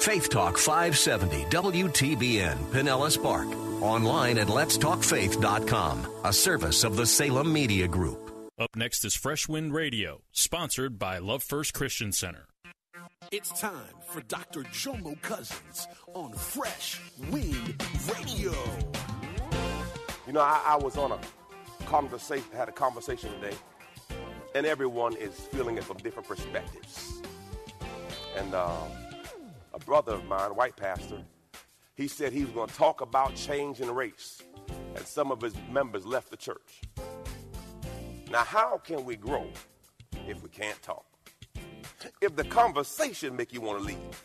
Faith Talk 570 WTBN Pinellas Park. Online at letstalkfaith.com, a service of the Salem Media Group. Up next is Fresh Wind Radio, sponsored by Love First Christian Center. It's time for Dr. Jomo Cousins on Fresh Wind Radio. You know, I, I was on a conversation, had a conversation today, and everyone is feeling it from different perspectives. And uh, a brother of mine, white pastor, he said he was going to talk about change in race, and some of his members left the church. Now, how can we grow if we can't talk? If the conversation make you want to leave?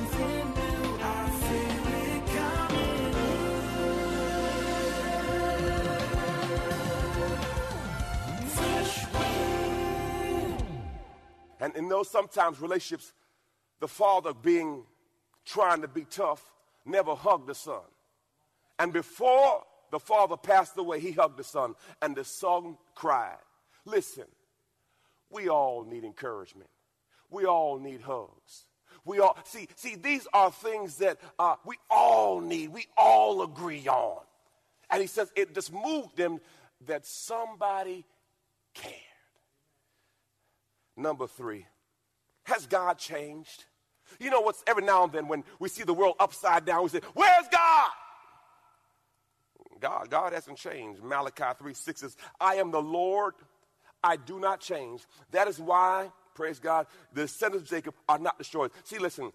And in those sometimes relationships, the father being trying to be tough never hugged the son. And before the father passed away, he hugged the son, and the son cried. Listen, we all need encouragement. We all need hugs. We all see. See, these are things that uh, we all need. We all agree on. And he says it just moved them that somebody cared. Number three, has God changed? You know what's every now and then when we see the world upside down, we say, Where's God? God, God hasn't changed. Malachi 3 6 says, I am the Lord, I do not change. That is why, praise God, the descendants of Jacob are not destroyed. See, listen,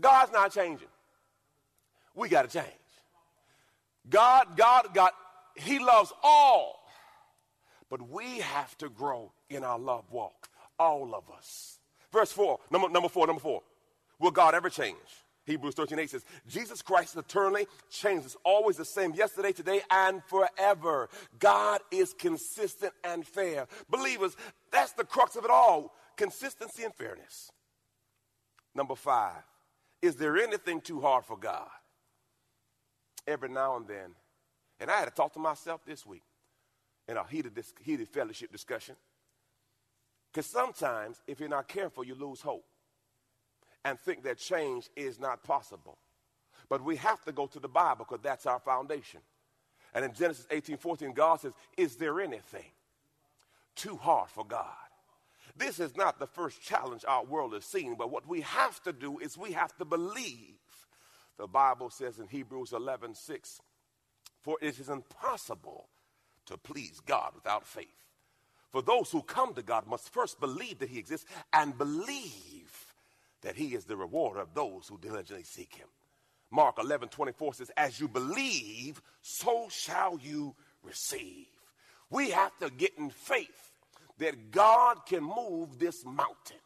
God's not changing. We got to change. God, God, God, He loves all, but we have to grow in our love walk. All of us. Verse 4, number, number 4, number 4. Will God ever change? Hebrews 13, 8 says, Jesus Christ eternally changes, always the same yesterday, today, and forever. God is consistent and fair. Believers, that's the crux of it all consistency and fairness. Number five, is there anything too hard for God? Every now and then, and I had to talk to myself this week in a heated, heated fellowship discussion. Because sometimes, if you're not careful, you lose hope and think that change is not possible. But we have to go to the Bible because that's our foundation. And in Genesis 18 14, God says, Is there anything too hard for God? This is not the first challenge our world has seen, but what we have to do is we have to believe. The Bible says in Hebrews 11 6, For it is impossible to please God without faith. For those who come to God must first believe that He exists and believe that He is the rewarder of those who diligently seek Him. Mark 11 24 says, As you believe, so shall you receive. We have to get in faith that God can move this mountain.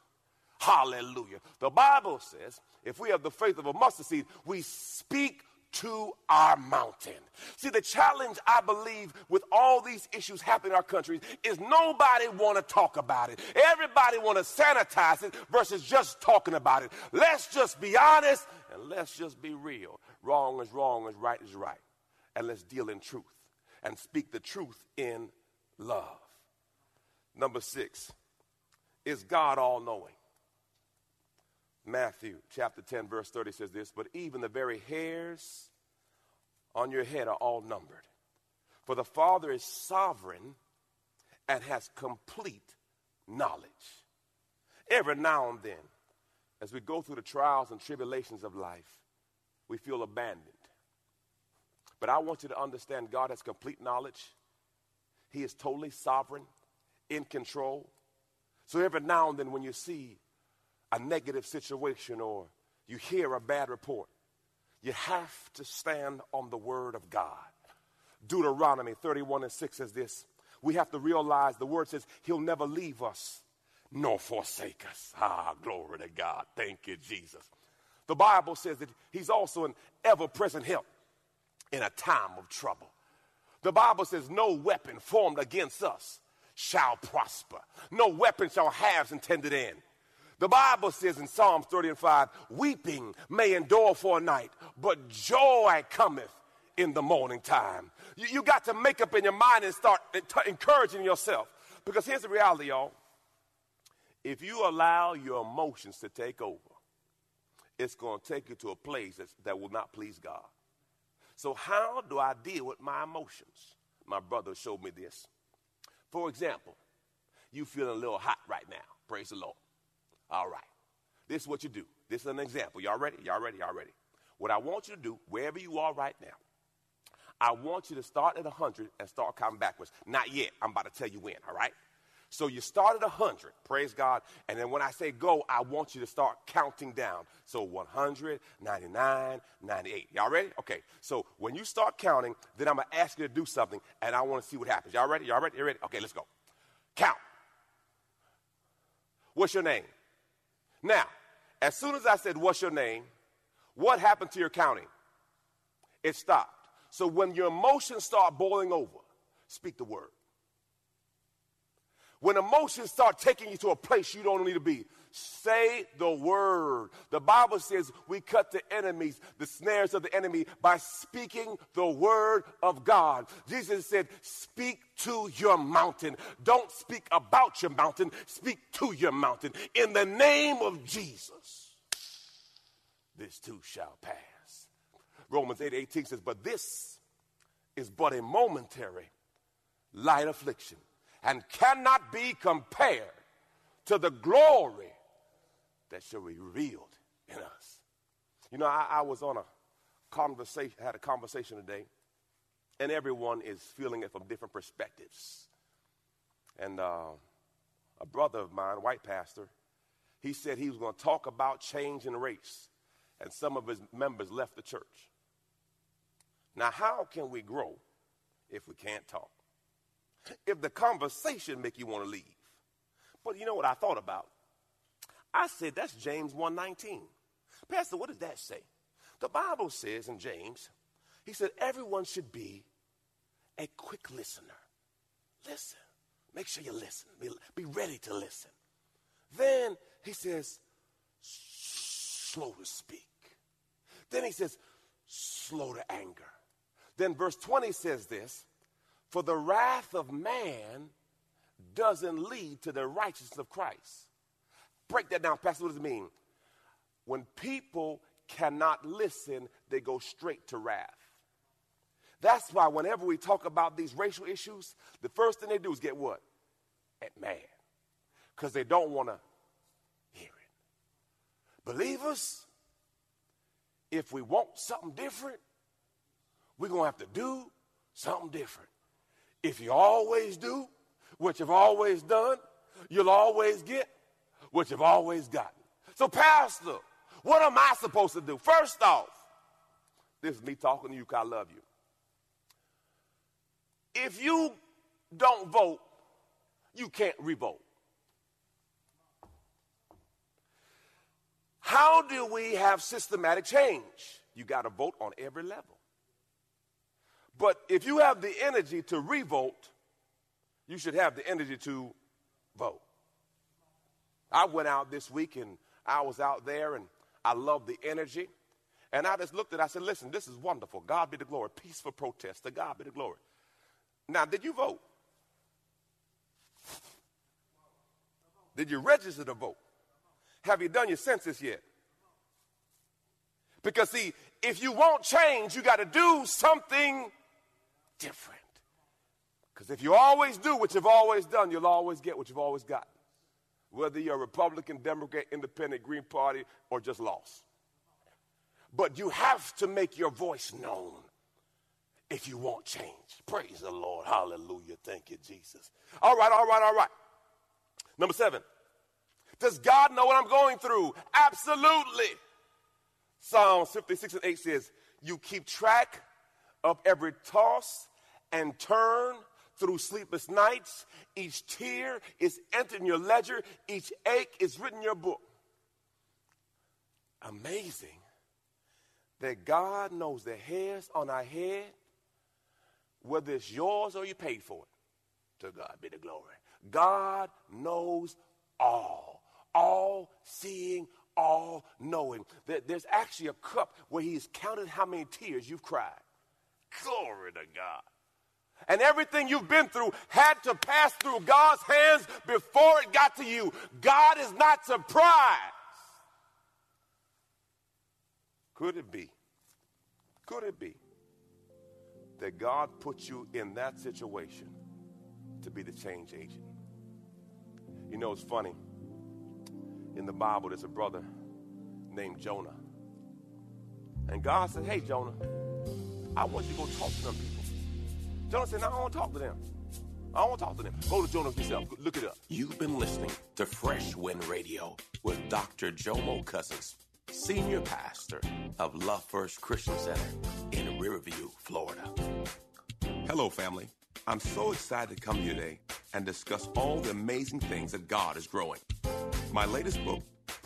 Hallelujah. The Bible says, if we have the faith of a mustard seed, we speak to our mountain. See, the challenge I believe with all these issues happening in our country is nobody want to talk about it. Everybody want to sanitize it versus just talking about it. Let's just be honest and let's just be real. Wrong is wrong and right is right. And let's deal in truth and speak the truth in love. Number six, is God all knowing? Matthew chapter 10, verse 30 says this, but even the very hairs on your head are all numbered. For the Father is sovereign and has complete knowledge. Every now and then, as we go through the trials and tribulations of life, we feel abandoned. But I want you to understand God has complete knowledge. He is totally sovereign, in control. So every now and then, when you see a negative situation or you hear a bad report, you have to stand on the word of God. Deuteronomy 31 and 6 says this. We have to realize the word says he'll never leave us nor forsake us. Ah, glory to God. Thank you, Jesus. The Bible says that he's also an ever present help in a time of trouble. The Bible says, No weapon formed against us shall prosper, no weapon shall have intended in. The Bible says in Psalms 30 and 5, weeping may endure for a night, but joy cometh in the morning time. You, you got to make up in your mind and start encouraging yourself. Because here's the reality, y'all. If you allow your emotions to take over, it's going to take you to a place that will not please God. So, how do I deal with my emotions? My brother showed me this. For example, you feeling a little hot right now. Praise the Lord. All right. This is what you do. This is an example. Y'all ready? Y'all ready? Y'all ready? What I want you to do, wherever you are right now, I want you to start at 100 and start counting backwards. Not yet. I'm about to tell you when, all right? So you start at 100, praise God. And then when I say go, I want you to start counting down. So 100, 99, 98. Y'all ready? Okay. So when you start counting, then I'm going to ask you to do something, and I want to see what happens. Y'all ready? Y'all ready? You ready? Okay, let's go. Count. What's your name? Now, as soon as I said, What's your name? What happened to your counting? It stopped. So when your emotions start boiling over, speak the word. When emotions start taking you to a place you don't need to be, say the word. The Bible says we cut the enemies, the snares of the enemy, by speaking the word of God. Jesus said, Speak to your mountain. Don't speak about your mountain, speak to your mountain. In the name of Jesus, this too shall pass. Romans 8 18 says, But this is but a momentary light affliction and cannot be compared to the glory that shall be revealed in us. You know, I, I was on a conversation, had a conversation today, and everyone is feeling it from different perspectives. And uh, a brother of mine, white pastor, he said he was going to talk about change in race, and some of his members left the church. Now, how can we grow if we can't talk? if the conversation make you want to leave. But you know what I thought about? I said that's James 1:19. Pastor, what does that say? The Bible says in James, he said everyone should be a quick listener. Listen. Make sure you listen. Be, be ready to listen. Then he says slow to speak. Then he says slow to anger. Then verse 20 says this for the wrath of man doesn't lead to the righteousness of Christ. Break that down, Pastor. What does it mean? When people cannot listen, they go straight to wrath. That's why whenever we talk about these racial issues, the first thing they do is get what? At man. Because they don't want to hear it. Believers, if we want something different, we're going to have to do something different. If you always do what you've always done, you'll always get what you've always gotten. So, Pastor, what am I supposed to do? First off, this is me talking to you because I love you. If you don't vote, you can't revote. How do we have systematic change? You got to vote on every level. But if you have the energy to revolt, you should have the energy to vote. I went out this week and I was out there and I loved the energy. And I just looked at it, I said, listen, this is wonderful. God be the glory. Peaceful protest. To God be the glory. Now, did you vote? Did you register to vote? Have you done your census yet? Because, see, if you want change, you got to do something different. Because if you always do what you've always done, you'll always get what you've always gotten. Whether you're a Republican, Democrat, Independent, Green Party, or just lost. But you have to make your voice known if you want change. Praise the Lord. Hallelujah. Thank you, Jesus. All right, all right, all right. Number seven, Does God know what I'm going through? Absolutely. Psalm 56 and 8 says, You keep track of every toss and turn through sleepless nights. Each tear is entered in your ledger, each ache is written in your book. Amazing that God knows the hairs on our head, whether it's yours or you paid for it. To God be the glory. God knows all, all seeing, all knowing. That There's actually a cup where He's counted how many tears you've cried. Glory to God. And everything you've been through had to pass through God's hands before it got to you. God is not surprised. Could it be? Could it be that God put you in that situation to be the change agent? You know, it's funny. In the Bible, there's a brother named Jonah. And God said, Hey, Jonah, I want you to go talk to them people. Jonah said, No, I don't want to talk to them. I don't want to talk to them. Go to Jonah yourself. Look it up. You've been listening to Fresh Wind Radio with Dr. Jomo Cousins, Senior Pastor of Love First Christian Center in Riverview, Florida. Hello, family. I'm so excited to come here today and discuss all the amazing things that God is growing. My latest book,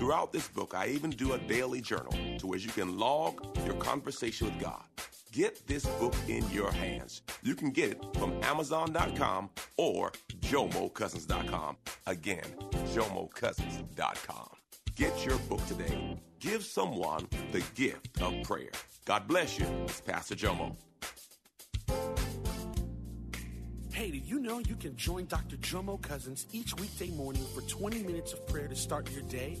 Throughout this book, I even do a daily journal to where you can log your conversation with God. Get this book in your hands. You can get it from Amazon.com or JomoCousins.com. Again, JomoCousins.com. Get your book today. Give someone the gift of prayer. God bless you. It's Pastor Jomo. Hey, did you know you can join Dr. Jomo Cousins each weekday morning for 20 minutes of prayer to start your day?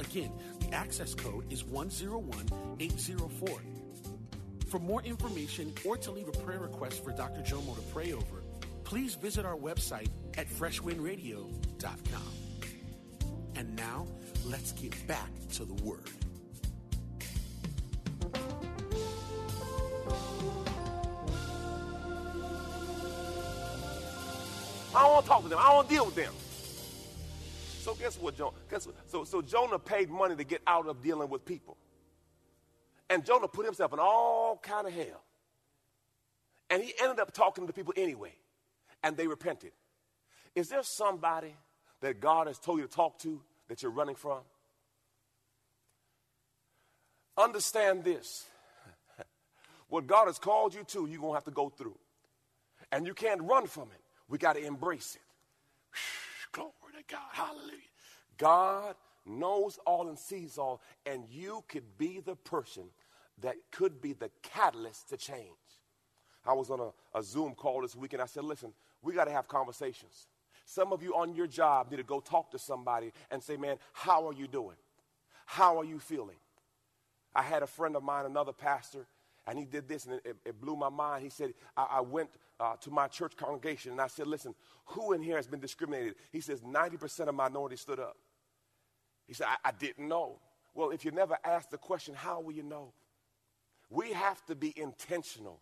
Again, the access code is 101804. For more information or to leave a prayer request for Dr. Jomo to pray over, please visit our website at freshwindradio.com. And now, let's get back to the Word. I don't want to talk to them. I don't want to deal with them. So guess what, Jonah? Guess what? So, so Jonah paid money to get out of dealing with people. And Jonah put himself in all kind of hell. And he ended up talking to people anyway. And they repented. Is there somebody that God has told you to talk to that you're running from? Understand this. what God has called you to, you're going to have to go through. And you can't run from it. We got to embrace it. Glory to God. Hallelujah. God knows all and sees all, and you could be the person that could be the catalyst to change. I was on a, a Zoom call this week, and I said, listen, we got to have conversations. Some of you on your job need to go talk to somebody and say, man, how are you doing? How are you feeling? I had a friend of mine, another pastor, and he did this, and it, it blew my mind. He said, I, I went uh, to my church congregation, and I said, listen, who in here has been discriminated? He says, 90% of minorities stood up. He said, I, I didn't know. Well, if you never ask the question, how will you know? We have to be intentional.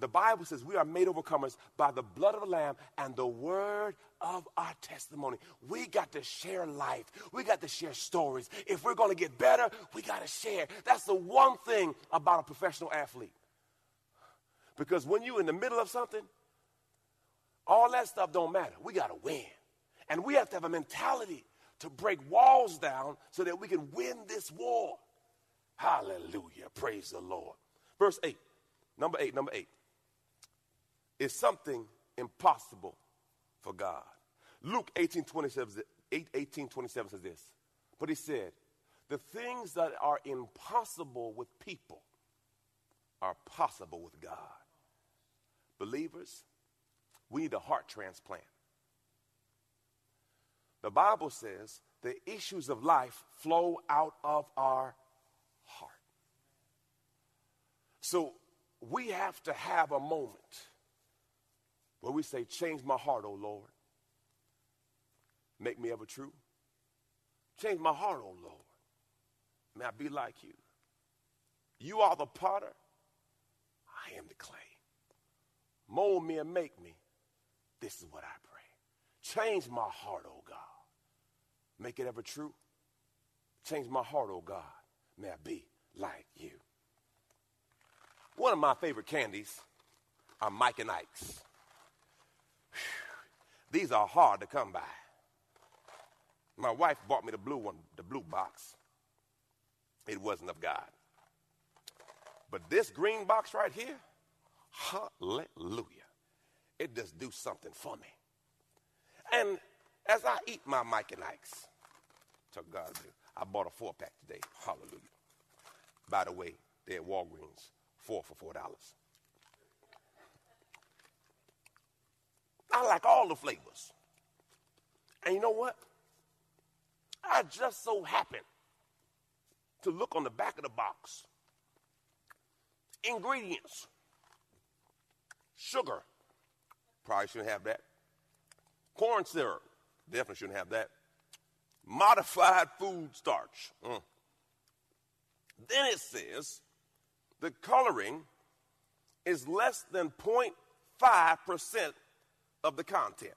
The Bible says we are made overcomers by the blood of the Lamb and the word of our testimony. We got to share life. We got to share stories. If we're going to get better, we got to share. That's the one thing about a professional athlete. Because when you're in the middle of something, all that stuff don't matter. We got to win. And we have to have a mentality to break walls down so that we can win this war. Hallelujah. Praise the Lord. Verse 8. Number 8, number 8. Is something impossible for God. Luke 18 27, 8, 18, 27 says this. But he said, The things that are impossible with people are possible with God. Believers, we need a heart transplant. The Bible says the issues of life flow out of our heart. So we have to have a moment where we say, Change my heart, O Lord. Make me ever true. Change my heart, O Lord. May I be like you. You are the potter, I am the clay. Mold me and make me. This is what I pray. Change my heart, O God. Make it ever true. Change my heart, O God. May I be like you. One of my favorite candies are Mike and Ike's. These are hard to come by. My wife bought me the blue one, the blue box. It wasn't of God. But this green box right here, hallelujah. It just do something for me. And as I eat my Mike and Ike's, to God. I bought a four pack today. Hallelujah. By the way, they're at Walgreens, four for four dollars. I like all the flavors. And you know what? I just so happened to look on the back of the box. Ingredients sugar, probably shouldn't have that. Corn syrup, definitely shouldn't have that. Modified food starch. Mm. Then it says the coloring is less than 0.5% of the content.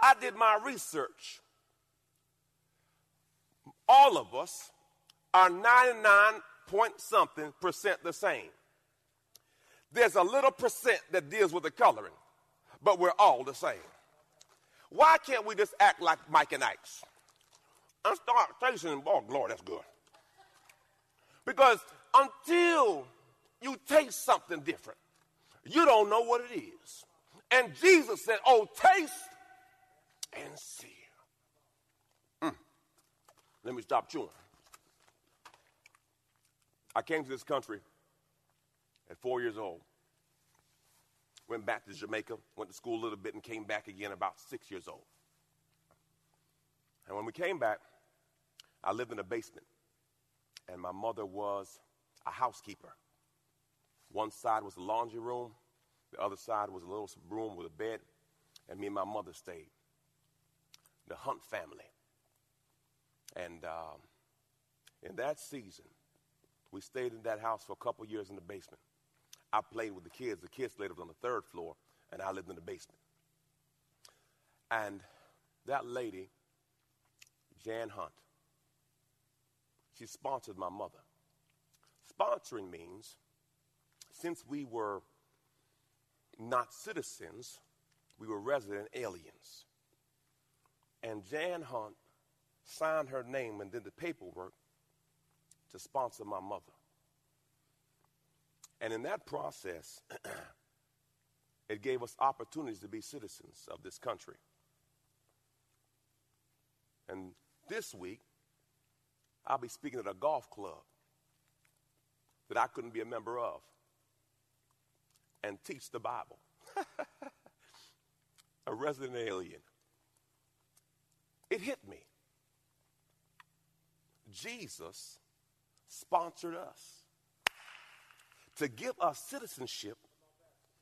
I did my research. All of us are 99 point something percent the same. There's a little percent that deals with the coloring, but we're all the same. Why can't we just act like Mike and Ike's? And start tasting, oh, Lord, that's good. Because until you taste something different, you don't know what it is. And Jesus said, Oh, taste and see. Mm. Let me stop chewing. I came to this country at four years old. Went back to Jamaica, went to school a little bit, and came back again about six years old. And when we came back, I lived in a basement, and my mother was a housekeeper. One side was the laundry room, the other side was a little room with a bed, and me and my mother stayed. The Hunt family. And um, in that season, we stayed in that house for a couple years in the basement. I played with the kids. The kids lived on the third floor, and I lived in the basement. And that lady, Jan Hunt, she sponsored my mother. Sponsoring means since we were not citizens, we were resident aliens. And Jan Hunt signed her name and did the paperwork to sponsor my mother. And in that process, it gave us opportunities to be citizens of this country. And this week, I'll be speaking at a golf club that I couldn't be a member of and teach the Bible. a resident alien. It hit me. Jesus sponsored us to give us citizenship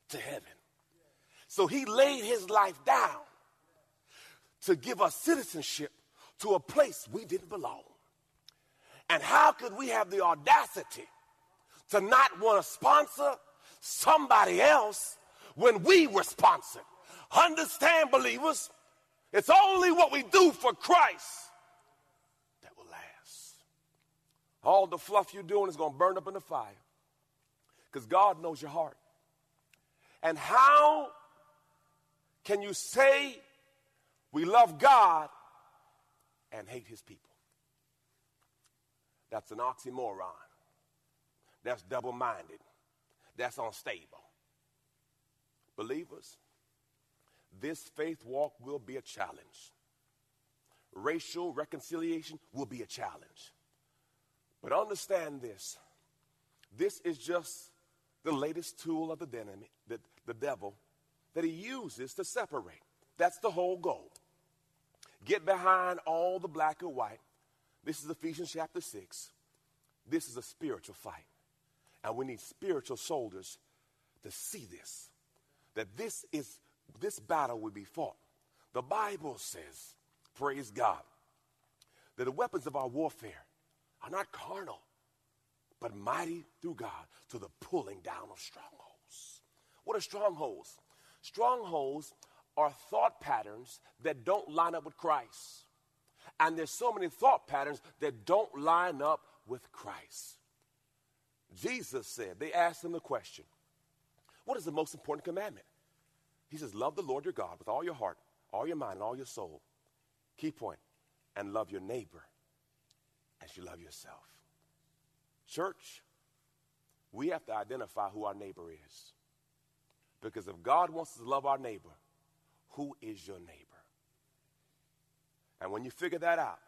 to heaven. So he laid his life down to give us citizenship to a place we didn't belong. And how could we have the audacity to not want to sponsor somebody else when we were sponsored? Understand, believers, it's only what we do for Christ that will last. All the fluff you're doing is going to burn up in the fire because God knows your heart. And how can you say we love God and hate his people? That's an oxymoron. That's double minded. That's unstable. Believers, this faith walk will be a challenge. Racial reconciliation will be a challenge. But understand this this is just the latest tool of the, enemy, the, the devil that he uses to separate. That's the whole goal. Get behind all the black and white. This is Ephesians chapter 6. This is a spiritual fight. And we need spiritual soldiers to see this. That this is this battle will be fought. The Bible says, praise God, that the weapons of our warfare are not carnal, but mighty through God to the pulling down of strongholds. What are strongholds? Strongholds are thought patterns that don't line up with Christ. And there's so many thought patterns that don't line up with Christ. Jesus said, they asked him the question, What is the most important commandment? He says, Love the Lord your God with all your heart, all your mind, and all your soul. Key point, and love your neighbor as you love yourself. Church, we have to identify who our neighbor is. Because if God wants us to love our neighbor, who is your neighbor? And when you figure that out,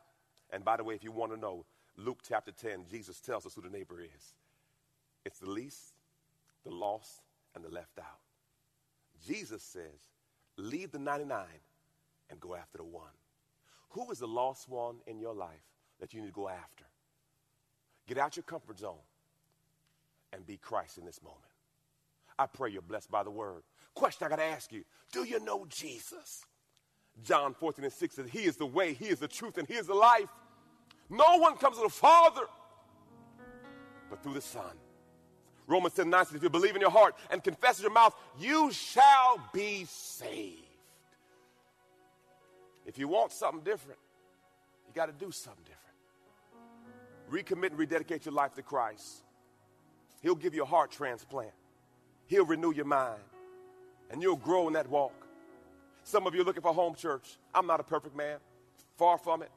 and by the way, if you want to know, Luke chapter 10, Jesus tells us who the neighbor is. It's the least, the lost, and the left out. Jesus says, leave the 99 and go after the one. Who is the lost one in your life that you need to go after? Get out your comfort zone and be Christ in this moment. I pray you're blessed by the word. Question I got to ask you Do you know Jesus? John 14 and 6 says, He is the way, He is the truth, and He is the life. No one comes to the Father but through the Son. Romans 10 9 says, If you believe in your heart and confess in your mouth, you shall be saved. If you want something different, you got to do something different. Recommit and rededicate your life to Christ. He'll give you a heart transplant, He'll renew your mind, and you'll grow in that walk. Some of you are looking for home church. I'm not a perfect man, far from it,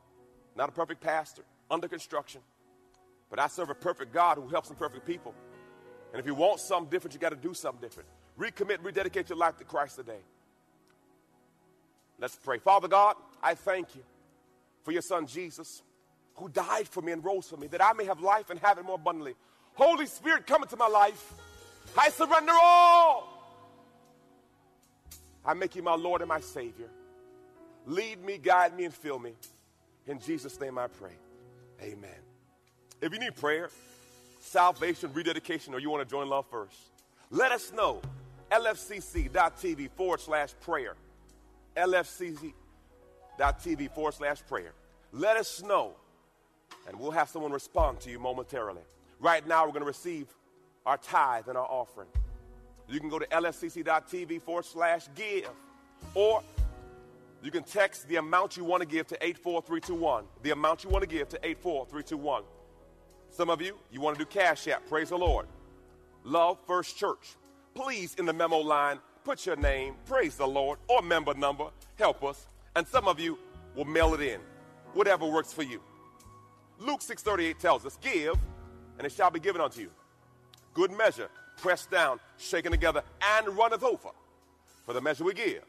not a perfect pastor, under construction. But I serve a perfect God who helps imperfect people. And if you want something different, you got to do something different. Recommit, rededicate your life to Christ today. Let's pray. Father God, I thank you for your son Jesus, who died for me and rose for me, that I may have life and have it more abundantly. Holy Spirit, come into my life. I surrender all. I make you my Lord and my Savior. Lead me, guide me, and fill me. In Jesus' name I pray. Amen. If you need prayer, salvation, rededication, or you want to join Love First, let us know. LFCC.tv forward slash prayer. LFCC.tv forward slash prayer. Let us know, and we'll have someone respond to you momentarily. Right now, we're going to receive our tithe and our offering. You can go to lfcc.tv forward slash give, or you can text the amount you want to give to 84321. The amount you want to give to 84321. Some of you, you want to do Cash App. Praise the Lord. Love First Church. Please, in the memo line, put your name, praise the Lord, or member number. Help us. And some of you will mail it in. Whatever works for you. Luke 6:38 tells us, "Give, and it shall be given unto you. Good measure, pressed down, shaken together, and runneth over. For the measure we give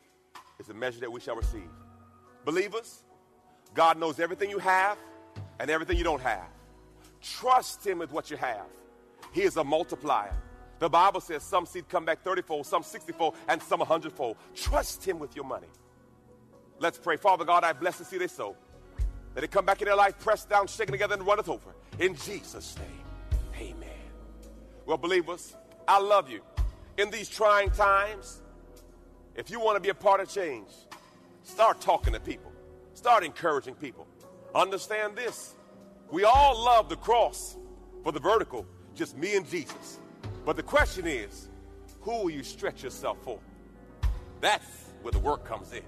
is the measure that we shall receive." Believers, God knows everything you have and everything you don't have. Trust Him with what you have. He is a multiplier. The Bible says some seed come back 30 fold, some 60 fold, and some 100 fold. Trust Him with your money. Let's pray. Father God, I bless the seed they sow. That it come back in their life, pressed down, shaken together, and runneth over. In Jesus' name, amen. Well, believers, I love you. In these trying times, if you want to be a part of change, start talking to people, start encouraging people. Understand this we all love the cross for the vertical, just me and Jesus. But the question is, who will you stretch yourself for? That's where the work comes in.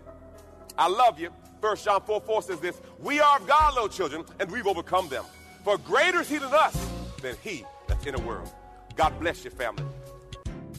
I love you. First John 4 4 says this We are of God, little children, and we've overcome them. For greater is he than us than he that's in the world. God bless your family.